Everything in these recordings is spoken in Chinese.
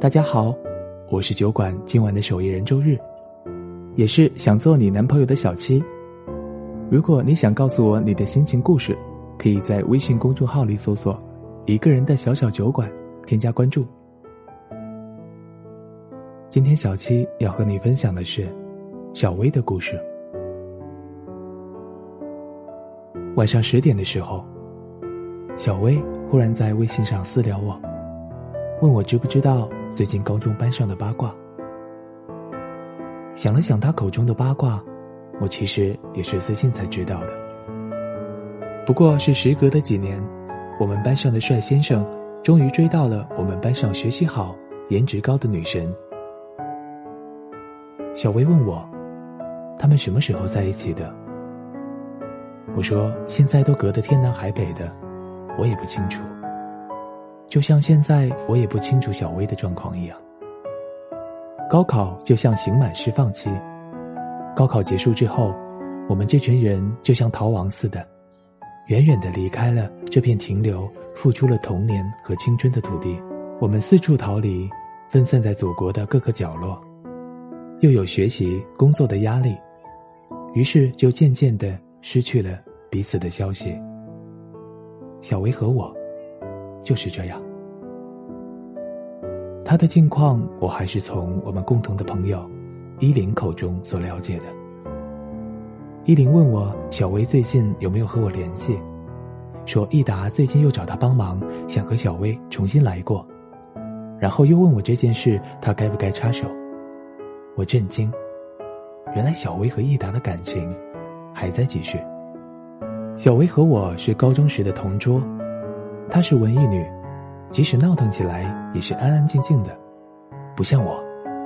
大家好，我是酒馆今晚的守夜人周日，也是想做你男朋友的小七。如果你想告诉我你的心情故事，可以在微信公众号里搜索“一个人的小小酒馆”，添加关注。今天小七要和你分享的是小薇的故事。晚上十点的时候，小薇忽然在微信上私聊我，问我知不知道最近高中班上的八卦。想了想他口中的八卦，我其实也是最近才知道的。不过是时隔的几年，我们班上的帅先生终于追到了我们班上学习好、颜值高的女神。小薇问我，他们什么时候在一起的？我说现在都隔得天南海北的，我也不清楚。就像现在我也不清楚小薇的状况一样。高考就像刑满释放期，高考结束之后，我们这群人就像逃亡似的，远远的离开了这片停留、付出了童年和青春的土地。我们四处逃离，分散在祖国的各个角落。又有学习工作的压力，于是就渐渐的失去了彼此的消息。小薇和我就是这样。他的近况，我还是从我们共同的朋友依林口中所了解的。依林问我小薇最近有没有和我联系，说益达最近又找他帮忙，想和小薇重新来过，然后又问我这件事他该不该插手。我震惊，原来小薇和益达的感情还在继续。小薇和我是高中时的同桌，她是文艺女，即使闹腾起来也是安安静静的，不像我，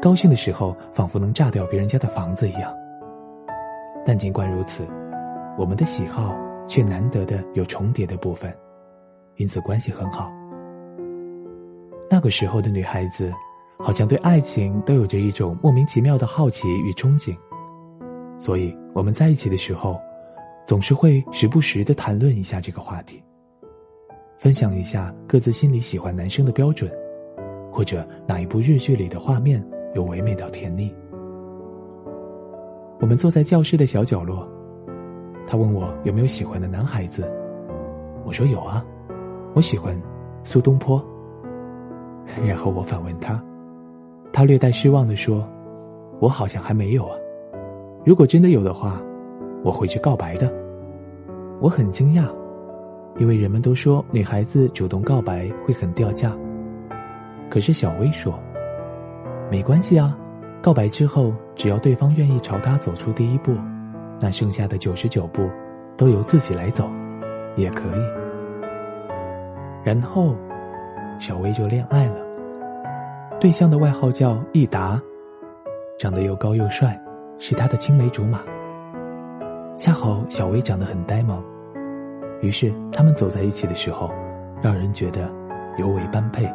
高兴的时候仿佛能炸掉别人家的房子一样。但尽管如此，我们的喜好却难得的有重叠的部分，因此关系很好。那个时候的女孩子。好像对爱情都有着一种莫名其妙的好奇与憧憬，所以我们在一起的时候，总是会时不时的谈论一下这个话题，分享一下各自心里喜欢男生的标准，或者哪一部日剧里的画面有唯美到甜腻。我们坐在教室的小角落，他问我有没有喜欢的男孩子，我说有啊，我喜欢苏东坡。然后我反问他。他略带失望的说：“我好像还没有啊，如果真的有的话，我会去告白的。”我很惊讶，因为人们都说女孩子主动告白会很掉价。可是小薇说：“没关系啊，告白之后，只要对方愿意朝他走出第一步，那剩下的九十九步都由自己来走，也可以。”然后，小薇就恋爱了。对象的外号叫益达，长得又高又帅，是他的青梅竹马。恰好小薇长得很呆萌，于是他们走在一起的时候，让人觉得尤为般配。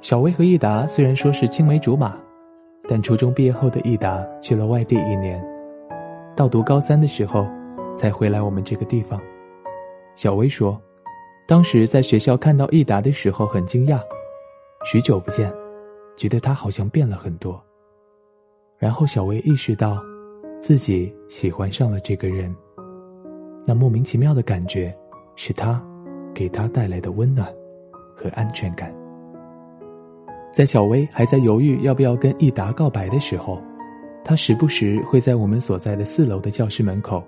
小薇和益达虽然说是青梅竹马，但初中毕业后的益达去了外地一年，到读高三的时候才回来我们这个地方。小薇说，当时在学校看到益达的时候很惊讶，许久不见。觉得他好像变了很多。然后小薇意识到，自己喜欢上了这个人。那莫名其妙的感觉，是他给他带来的温暖和安全感。在小薇还在犹豫要不要跟益达告白的时候，他时不时会在我们所在的四楼的教室门口，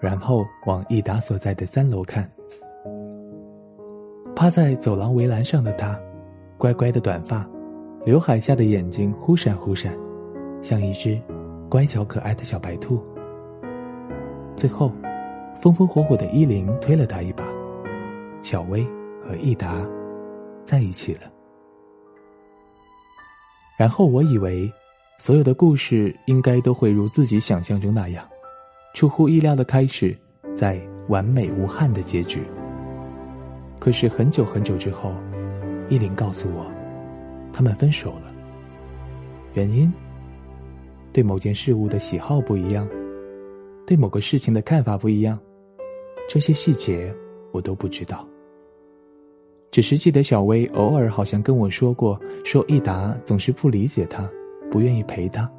然后往益达所在的三楼看。趴在走廊围栏上的他，乖乖的短发。刘海下的眼睛忽闪忽闪，像一只乖巧可爱的小白兔。最后，风风火火的依林推了他一把，小薇和益达在一起了。然后我以为，所有的故事应该都会如自己想象中那样，出乎意料的开始，在完美无憾的结局。可是很久很久之后，依林告诉我。他们分手了，原因？对某件事物的喜好不一样，对某个事情的看法不一样，这些细节我都不知道。只是记得小薇偶尔好像跟我说过，说益达总是不理解他，不愿意陪他，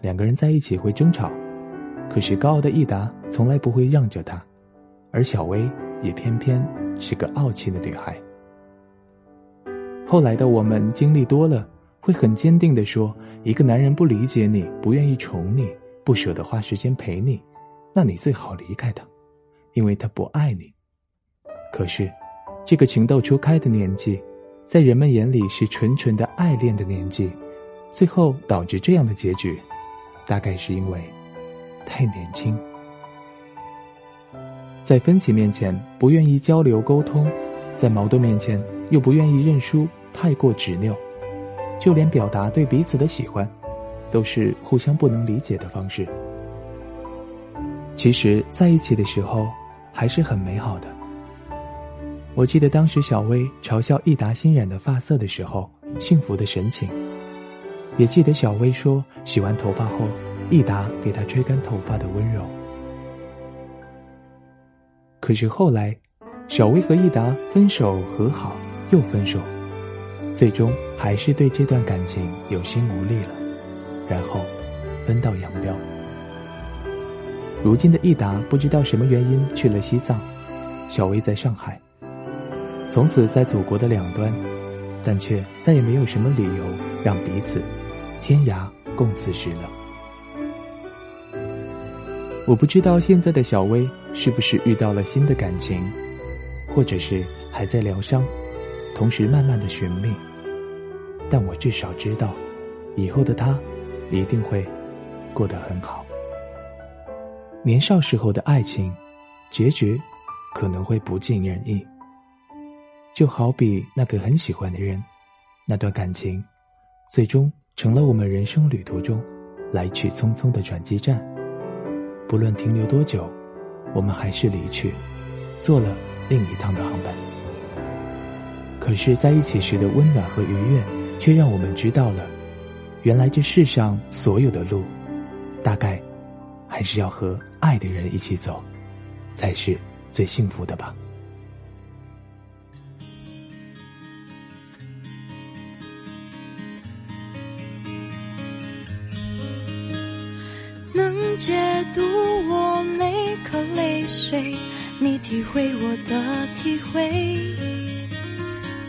两个人在一起会争吵。可是高傲的益达从来不会让着他，而小薇也偏偏是个傲气的女孩。后来的我们经历多了，会很坚定的说：一个男人不理解你，不愿意宠你，不舍得花时间陪你，那你最好离开他，因为他不爱你。可是，这个情窦初开的年纪，在人们眼里是纯纯的爱恋的年纪，最后导致这样的结局，大概是因为。太年轻，在分歧面前不愿意交流沟通，在矛盾面前又不愿意认输，太过执拗，就连表达对彼此的喜欢，都是互相不能理解的方式。其实在一起的时候还是很美好的。我记得当时小薇嘲笑益达新染的发色的时候，幸福的神情，也记得小薇说洗完头发后。益达给她吹干头发的温柔，可是后来，小薇和益达分手和好又分手，最终还是对这段感情有心无力了，然后分道扬镳。如今的益达不知道什么原因去了西藏，小薇在上海，从此在祖国的两端，但却再也没有什么理由让彼此天涯共此时了。我不知道现在的小薇是不是遇到了新的感情，或者是还在疗伤，同时慢慢的寻觅。但我至少知道，以后的她一定会过得很好。年少时候的爱情，结局可能会不尽人意。就好比那个很喜欢的人，那段感情，最终成了我们人生旅途中来去匆匆的转机站。不论停留多久，我们还是离去，坐了另一趟的航班。可是在一起时的温暖和愉悦，却让我们知道了，原来这世上所有的路，大概还是要和爱的人一起走，才是最幸福的吧。能解读我每颗泪水，你体会我的体会，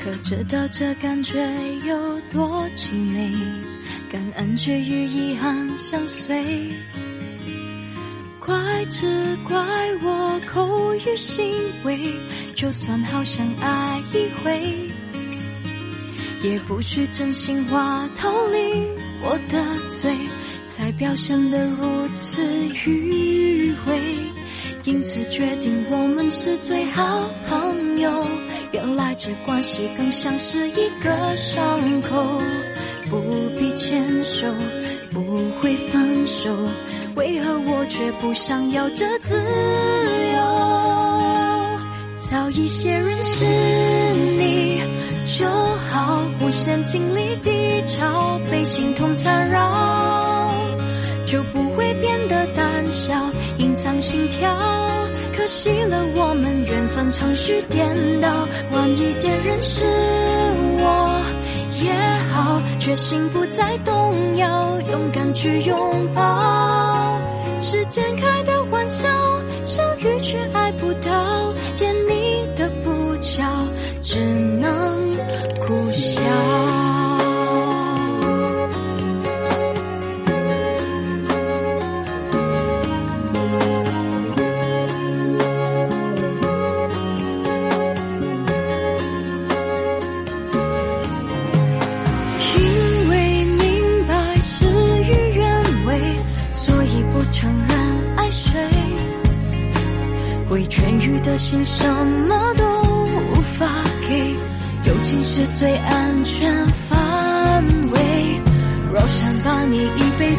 可知道这感觉有多凄美？感恩却与遗憾相随，怪只怪我口欲心为，就算好想爱一回，也不需真心话逃离我的嘴。才表现得如此迂回，因此决定我们是最好朋友。这关系更像是一个伤口，不必牵手，不会分手，为何我却不想要这自由？早一些认识你就好，不想经历低潮，被心痛缠绕。就不会变得胆小，隐藏心跳。可惜了我们缘分，程序颠倒。晚一点认识我也好，决心不再动摇，勇敢去拥抱。时间开的玩笑，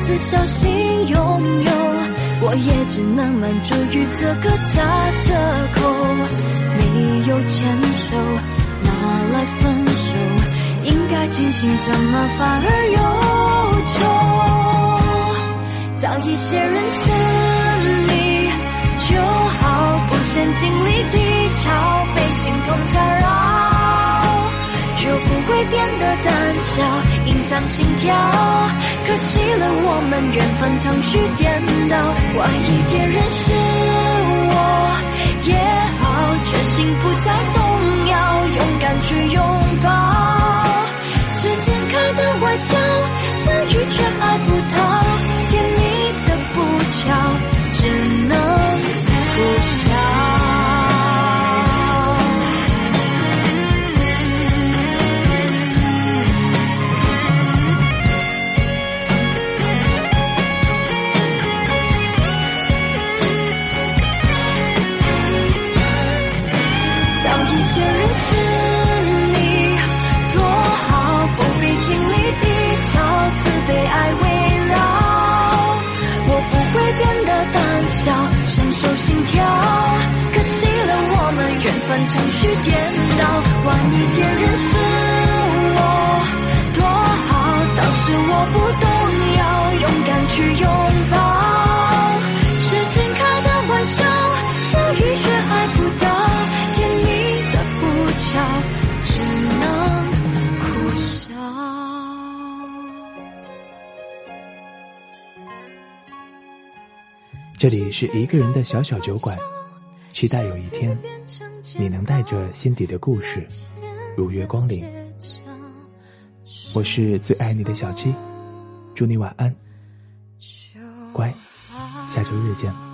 自小心拥有，我也只能满足于这个假折口。没有牵手，哪来分手？应该庆幸，怎么反而忧愁？早一些认识会变得胆小，隐藏心跳。可惜了我们缘分程序颠倒，晚一天认识我也好，决心不再动摇，勇敢去拥抱。之间开的玩笑，相遇却爱不到，甜蜜的不巧，只要深受心跳，可惜了我们缘分。程序颠倒，晚一点认识。这里是一个人的小小酒馆，期待有一天。你能带着心底的故事如约光临。我是最爱你的小七，祝你晚安，乖，下周日见。